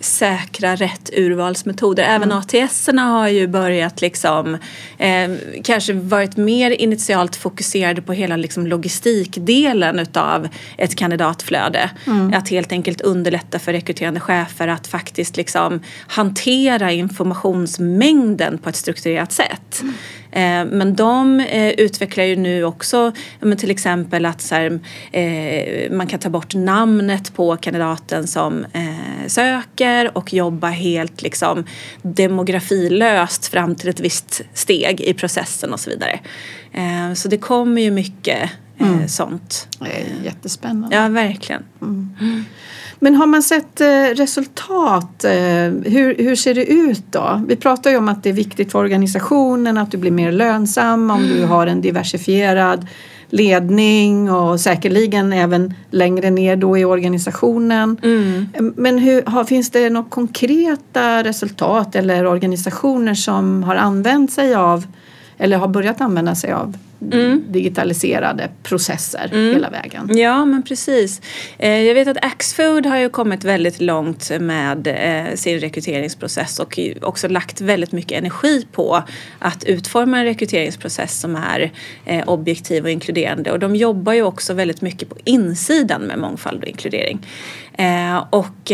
säkra rätt urvalsmetoder. Även mm. ATS har ju börjat liksom eh, kanske varit mer initialt fokuserade på hela liksom logistikdelen utav ett kandidatflöde. Mm. Att helt enkelt underlätta för rekryterande chefer att faktiskt liksom hantera informationsmängden på ett strukturerat sätt. Mm. Eh, men de eh, utvecklar ju nu också till exempel att eh, man kan ta bort namnet på kandidaten som söker och jobba helt liksom demografilöst fram till ett visst steg i processen och så vidare. Så det kommer ju mycket mm. sånt. Det är jättespännande. Ja, verkligen. Mm. Men har man sett eh, resultat? Eh, hur, hur ser det ut då? Vi pratar ju om att det är viktigt för organisationen att du blir mer lönsam om du har en diversifierad ledning och säkerligen även längre ner då i organisationen. Mm. Men hur, har, finns det några konkreta resultat eller organisationer som har använt sig av eller har börjat använda sig av mm. digitaliserade processer mm. hela vägen. Ja men precis. Eh, jag vet att Axfood har ju kommit väldigt långt med eh, sin rekryteringsprocess och också lagt väldigt mycket energi på att utforma en rekryteringsprocess som är eh, objektiv och inkluderande och de jobbar ju också väldigt mycket på insidan med mångfald och inkludering. Och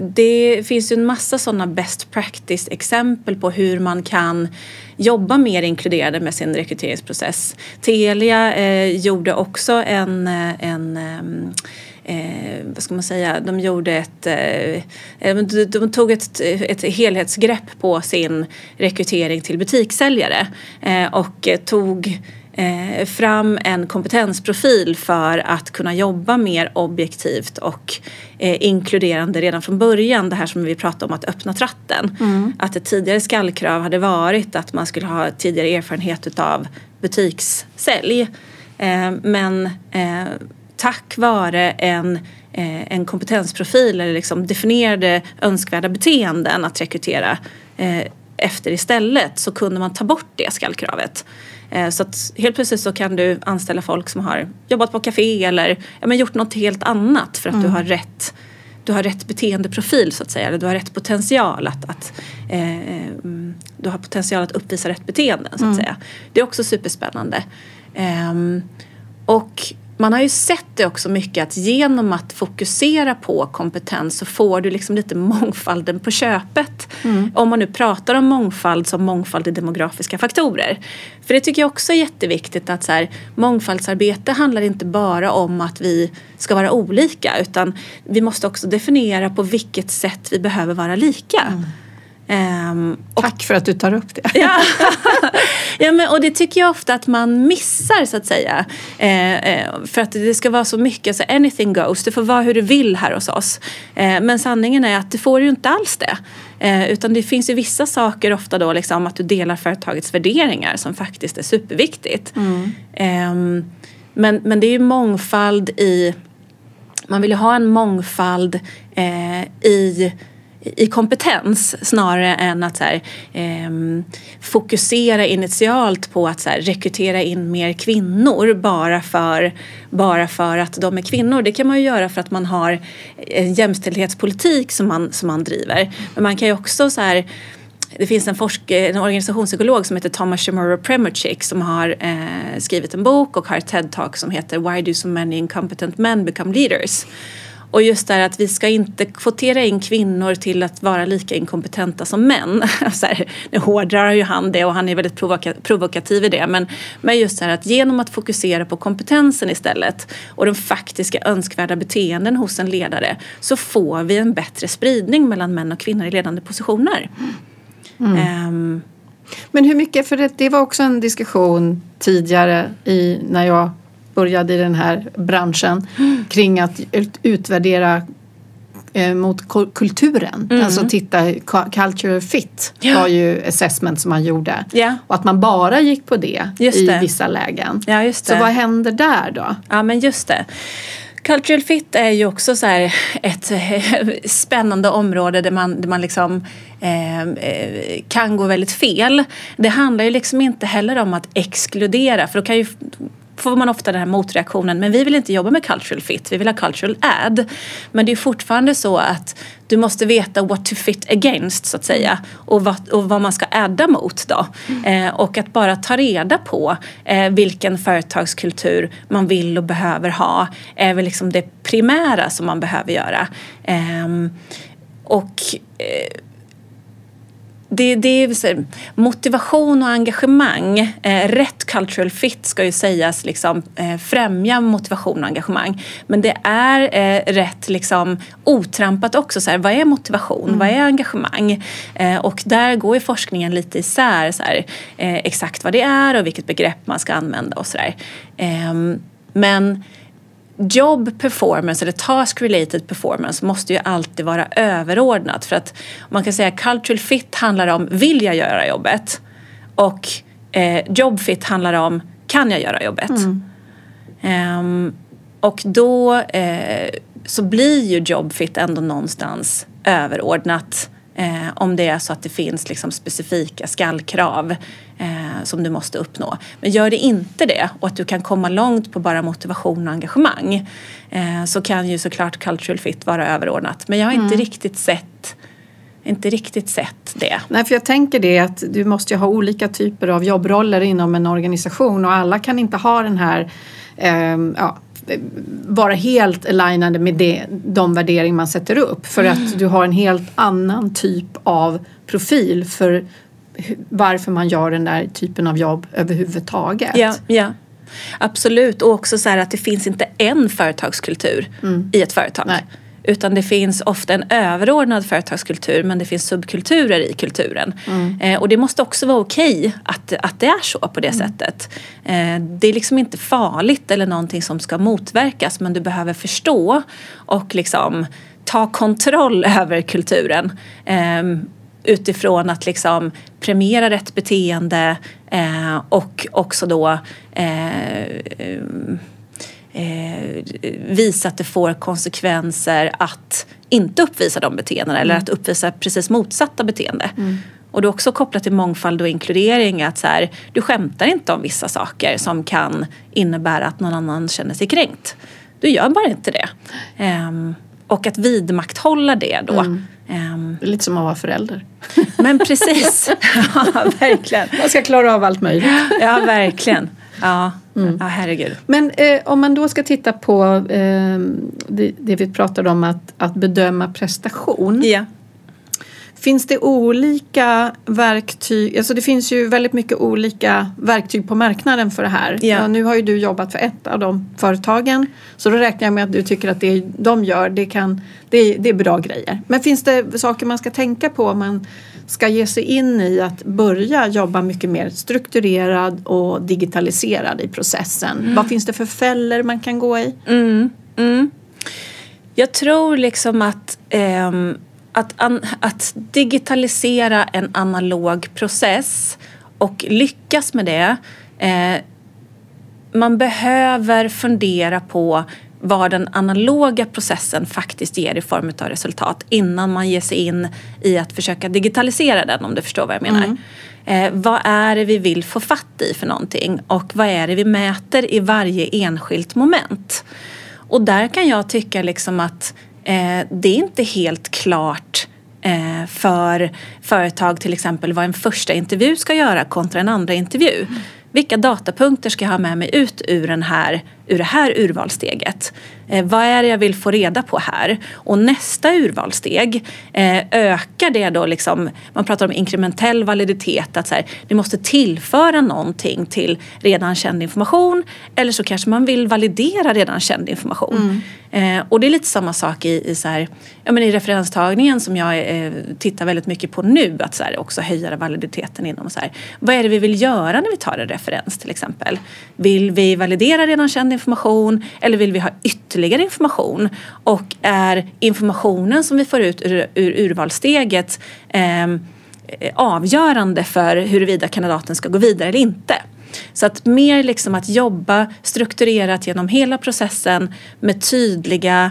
det finns ju en massa sådana best practice exempel på hur man kan jobba mer inkluderande med sin rekryteringsprocess. Telia eh, gjorde också en, eh, en eh, eh, vad ska man säga, de gjorde ett, eh, de tog ett, ett helhetsgrepp på sin rekrytering till butikssäljare eh, och tog eh, fram en kompetensprofil för att kunna jobba mer objektivt och eh, inkluderande redan från början. Det här som vi pratade om att öppna tratten. Mm. Att ett tidigare skallkrav hade varit att man skulle ha tidigare erfarenhet utav butikssälj. Eh, men eh, tack vare en eh, en kompetensprofil eller liksom definierade önskvärda beteenden att rekrytera eh, efter istället så kunde man ta bort det skallkravet. Eh, så att helt plötsligt så kan du anställa folk som har jobbat på café eller ja, men gjort något helt annat för att mm. du har rätt du har rätt beteendeprofil så att säga. Eller du har rätt potential att, att eh, du har potential att uppvisa rätt beteende så att mm. säga. Det är också superspännande. Eh, och man har ju sett det också mycket att genom att fokusera på kompetens så får du liksom lite mångfalden på köpet. Mm. Om man nu pratar om mångfald som mångfald i demografiska faktorer. För det tycker jag också är jätteviktigt att så här, mångfaldsarbete handlar inte bara om att vi ska vara olika utan vi måste också definiera på vilket sätt vi behöver vara lika. Mm. Um, Tack för att du tar upp det. ja, ja men, och det tycker jag ofta att man missar så att säga. Eh, eh, för att det ska vara så mycket, så anything goes, det får vara hur du vill här hos oss. Eh, men sanningen är att det får ju inte alls det. Eh, utan det finns ju vissa saker ofta då liksom att du delar företagets värderingar som faktiskt är superviktigt. Mm. Ehm, men, men det är ju mångfald i, man vill ju ha en mångfald eh, i i kompetens snarare än att så här, eh, fokusera initialt på att så här, rekrytera in mer kvinnor bara för, bara för att de är kvinnor. Det kan man ju göra för att man har en jämställdhetspolitik som man, som man driver. Men man kan ju också så här, det finns en, forsk en organisationspsykolog som heter Thomas Shimura Premerchik som har eh, skrivit en bok och har ett TED-talk som heter Why do so many incompetent men become leaders? Och just det här att vi ska inte kvotera in kvinnor till att vara lika inkompetenta som män. Så här, nu hårdrar ju han det och han är väldigt provoka provokativ i det. Men, men just det här att genom att fokusera på kompetensen istället och de faktiska önskvärda beteenden hos en ledare så får vi en bättre spridning mellan män och kvinnor i ledande positioner. Mm. Um, men hur mycket, för det, det var också en diskussion tidigare i, när jag började i den här branschen kring att utvärdera eh, mot kulturen. Mm. Alltså titta, culture fit ja. var ju assessment som man gjorde. Ja. Och att man bara gick på det just i det. vissa lägen. Ja, just det. Så vad händer där då? Ja men just det. Cultural fit är ju också så ett spännande område där man, där man liksom, eh, eh, kan gå väldigt fel. Det handlar ju liksom inte heller om att exkludera för då kan ju får man ofta den här motreaktionen, men vi vill inte jobba med cultural fit, vi vill ha cultural add. Men det är fortfarande så att du måste veta what to fit against så att säga och vad, och vad man ska adda mot då. Mm. Eh, och att bara ta reda på eh, vilken företagskultur man vill och behöver ha är väl liksom det primära som man behöver göra. Eh, och det, det är motivation och engagemang. Eh, rätt cultural fit ska ju sägas liksom, eh, främja motivation och engagemang. Men det är eh, rätt liksom, otrampat också. Så här, vad är motivation? Mm. Vad är engagemang? Eh, och där går ju forskningen lite isär. Så här, eh, exakt vad det är och vilket begrepp man ska använda och sådär. Ehm, men job performance eller task related performance måste ju alltid vara överordnat för att man kan säga cultural fit handlar om vill jag göra jobbet och eh, job fit handlar om kan jag göra jobbet. Mm. Um, och då eh, så blir ju job fit ändå någonstans överordnat eh, om det är så att det finns liksom specifika skallkrav eh, som du måste uppnå. Men gör det inte det och att du kan komma långt på bara motivation och engagemang eh, så kan ju såklart cultural fit vara överordnat. Men jag har inte mm. riktigt sett inte riktigt sett det. Nej, för jag tänker det att du måste ju ha olika typer av jobbroller inom en organisation och alla kan inte ha den här eh, ja, vara helt alignade med det, de värderingar man sätter upp för att mm. du har en helt annan typ av profil för varför man gör den där typen av jobb överhuvudtaget. Ja, ja. Absolut och också så här att det finns inte en företagskultur mm. i ett företag. Nej. Utan det finns ofta en överordnad företagskultur men det finns subkulturer i kulturen. Mm. Eh, och det måste också vara okej okay att, att det är så på det mm. sättet. Eh, det är liksom inte farligt eller någonting som ska motverkas men du behöver förstå och liksom ta kontroll över kulturen. Eh, utifrån att liksom premiera rätt beteende eh, och också då eh, eh, visa att det får konsekvenser att inte uppvisa de beteendena mm. eller att uppvisa precis motsatta beteende. Mm. Och det är också kopplat till mångfald och inkludering att så här, du skämtar inte om vissa saker som kan innebära att någon annan känner sig kränkt. Du gör bara inte det. Um, och att vidmakthålla det då. Mm. Um, det är lite som att vara förälder. Men precis, ja verkligen. Man ska klara av allt möjligt. Ja verkligen. Ja, mm. ja herregud. Men eh, om man då ska titta på eh, det, det, vi pratade om att, att bedöma prestation. Ja. Finns det olika verktyg? Alltså det finns ju väldigt mycket olika verktyg på marknaden för det här. Ja. Nu har ju du jobbat för ett av de företagen. Så då räknar jag med att du tycker att det de gör det, kan, det, det är bra grejer. Men finns det saker man ska tänka på om man ska ge sig in i att börja jobba mycket mer strukturerad och digitaliserad i processen? Mm. Vad finns det för fällor man kan gå i? Mm. Mm. Jag tror liksom att um att, att digitalisera en analog process och lyckas med det eh, man behöver fundera på vad den analoga processen faktiskt ger i form av resultat innan man ger sig in i att försöka digitalisera den om du förstår vad jag menar. Mm. Eh, vad är det vi vill få fatt i för någonting och vad är det vi mäter i varje enskilt moment? Och där kan jag tycka liksom att Eh, det är inte helt klart eh, för företag till exempel vad en första intervju ska göra kontra en andra intervju. Mm. Vilka datapunkter ska jag ha med mig ut ur, den här, ur det här urvalssteget? Eh, vad är det jag vill få reda på här? Och nästa urvalssteg, eh, ökar det då liksom, man pratar om inkrementell validitet, att så här, det måste tillföra någonting till redan känd information eller så kanske man vill validera redan känd information. Mm. Eh, och det är lite samma sak i, i, så här, ja, men i referenstagningen som jag eh, tittar väldigt mycket på nu, att så här, också höja validiteten inom så här, vad är det vi vill göra när vi tar en referens till exempel? Vill vi validera redan känd information eller vill vi ha ytterligare information och är informationen som vi får ut ur, ur urvalssteget eh, avgörande för huruvida kandidaten ska gå vidare eller inte. Så att mer liksom att jobba strukturerat genom hela processen med tydliga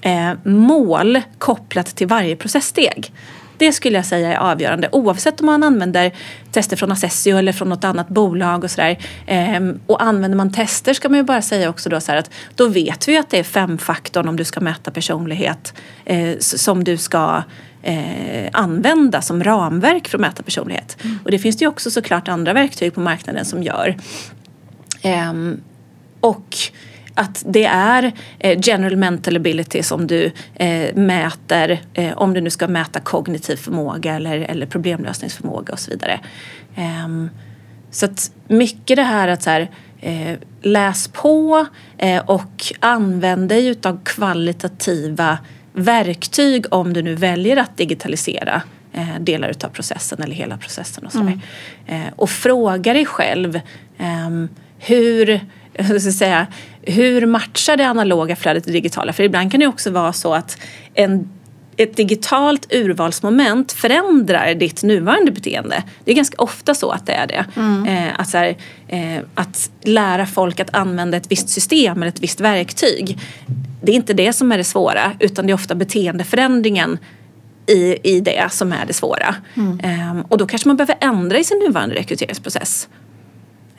eh, mål kopplat till varje processsteg. Det skulle jag säga är avgörande oavsett om man använder tester från Assessio eller från något annat bolag och sådär. Ehm, och använder man tester ska man ju bara säga också då så att då vet vi att det är femfaktorn om du ska mäta personlighet eh, som du ska eh, använda som ramverk för att mäta personlighet. Mm. Och det finns det ju också såklart andra verktyg på marknaden som gör. Ehm, och att det är eh, general mental ability som du eh, mäter eh, om du nu ska mäta kognitiv förmåga eller, eller problemlösningsförmåga och så vidare. Ehm, så att mycket det här att så här, eh, läs på eh, och använd dig utav kvalitativa verktyg om du nu väljer att digitalisera eh, delar utav processen eller hela processen och sådär. Mm. och fråga dig själv ehm, hur jag ska säga, hur matchar det analoga flödet det digitala? För ibland kan det också vara så att en, ett digitalt urvalsmoment förändrar ditt nuvarande beteende. Det är ganska ofta så att det är det. Mm. Eh, att, här, eh, att lära folk att använda ett visst system eller ett visst verktyg. Det är inte det som är det svåra utan det är ofta beteendeförändringen i, i det som är det svåra. Mm. Eh, och då kanske man behöver ändra i sin nuvarande rekryteringsprocess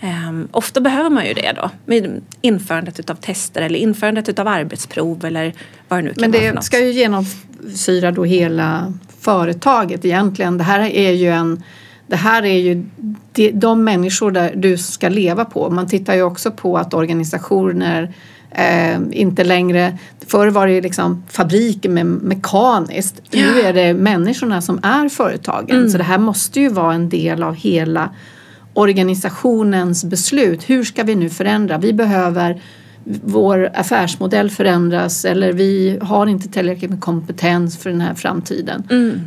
Um, ofta behöver man ju det då med införandet utav tester eller införandet utav arbetsprov eller vad det nu kan Men det vara ska ju genomsyra då hela företaget egentligen. Det här är ju en det här är ju de, de människor där du ska leva på. Man tittar ju också på att organisationer eh, inte längre... Förr var det liksom fabriker med mekaniskt. Ja. Nu är det människorna som är företagen. Mm. Så det här måste ju vara en del av hela organisationens beslut. Hur ska vi nu förändra? Vi behöver vår affärsmodell förändras eller vi har inte tillräckligt med kompetens för den här framtiden. Mm.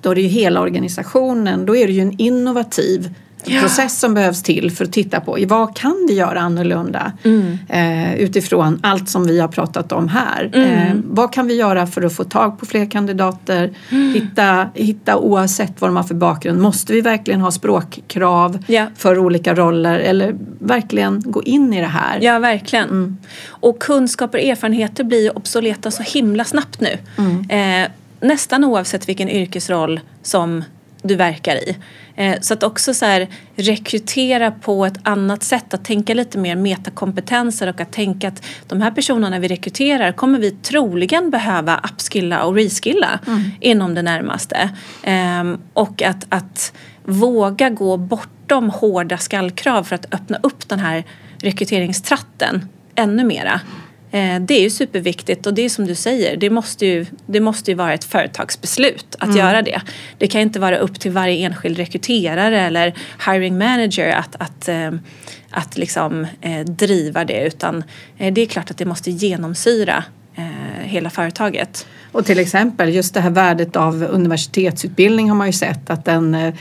Då är det ju hela organisationen, då är det ju en innovativ ja. process som behövs till för att titta på vad kan vi göra annorlunda mm. eh, utifrån allt som vi har pratat om här. Mm. Eh, vad kan vi göra för att få tag på fler kandidater? Mm. Hitta, hitta oavsett vad de har för bakgrund. Måste vi verkligen ha språkkrav ja. för olika roller eller verkligen gå in i det här? Ja, verkligen. Mm. Och kunskaper och erfarenheter blir obsoleta så himla snabbt nu. Mm. Eh, nästan oavsett vilken yrkesroll som du verkar i. Eh, så att också så här, rekrytera på ett annat sätt, att tänka lite mer metakompetenser och att tänka att de här personerna vi rekryterar kommer vi troligen behöva upskilla och reskilla mm. inom det närmaste. Ehm, och att, att våga gå bortom hårda skallkrav för att öppna upp den här rekryteringstratten ännu mera. Eh, det är ju superviktigt och det är som du säger, det måste ju, det måste ju vara ett företagsbeslut att mm. göra det. Det kan inte vara upp till varje enskild rekryterare eller hiring manager att, att, eh, att liksom, eh, driva det utan det är klart att det måste genomsyra hela företaget. Och till exempel just det här värdet av universitetsutbildning har man ju sett att den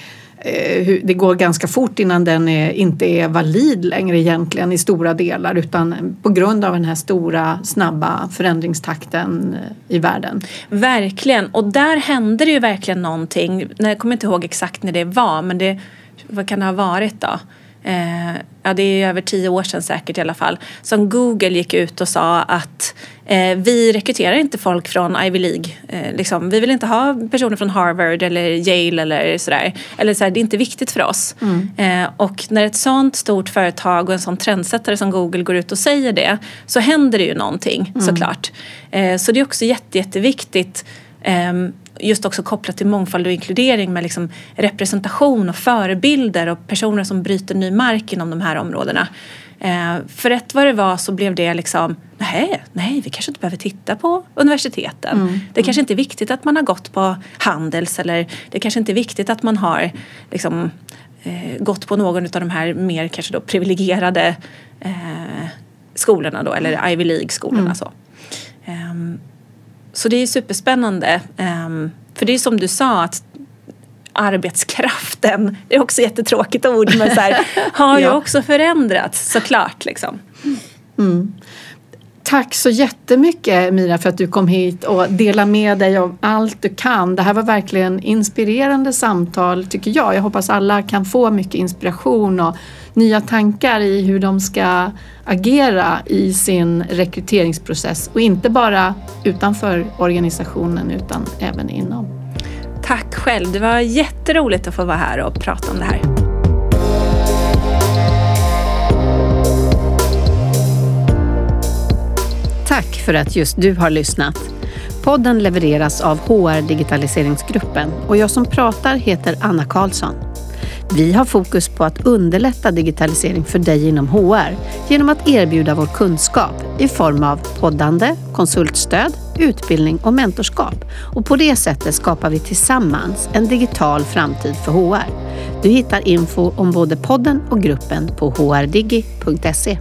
Eh, det går ganska fort innan den är, inte är valid längre egentligen i stora delar utan på grund av den här stora snabba förändringstakten eh, i världen. Verkligen och där hände det ju verkligen någonting. Jag kommer inte ihåg exakt när det var men det, vad kan det ha varit då? eh, ja det är över tio år sedan säkert i alla fall, som Google gick ut och sa att eh, vi rekryterar inte folk från Ivy League. Eh, liksom. Vi vill inte ha personer från Harvard eller Yale eller sådär. Eller så det är inte viktigt för oss. Mm. Eh, och när ett sånt stort företag och en sån trendsättare som Google går ut och säger det så händer det ju någonting mm. såklart. Eh, så det är också jätte, jätteviktigt ehm, just också kopplat till mångfald och inkludering med liksom representation och förebilder och personer som bryter ny mark inom de här områdena. Eh, för rätt vad det var så blev det liksom, nej, nej, vi kanske inte behöver titta på universiteten. Mm. Det kanske inte är viktigt att man har gått på Handels eller det kanske inte är viktigt att man har liksom, eh, gått på någon av de här mer kanske då privilegierade eh, skolorna då, eller Ivy League-skolorna. Mm. Så. Um, så det är superspännande. Um, för det är som du sa att arbetskraften, det är också ett jättetråkigt ord, men så här, har ju ja. också förändrats såklart. Liksom. Mm. Tack så jättemycket Mira för att du kom hit och delade med dig av allt du kan. Det här var verkligen inspirerande samtal tycker jag. Jag hoppas alla kan få mycket inspiration och nya tankar i hur de ska agera i sin rekryteringsprocess och inte bara utanför organisationen utan även inom. Tack själv. Det var jätteroligt att få vara här och prata om det här. Tack för att just du har lyssnat. Podden levereras av HR Digitaliseringsgruppen och jag som pratar heter Anna Karlsson. Vi har fokus på att underlätta digitalisering för dig inom HR genom att erbjuda vår kunskap i form av poddande, konsultstöd, utbildning och mentorskap. Och på det sättet skapar vi tillsammans en digital framtid för HR. Du hittar info om både podden och gruppen på hrdigi.se.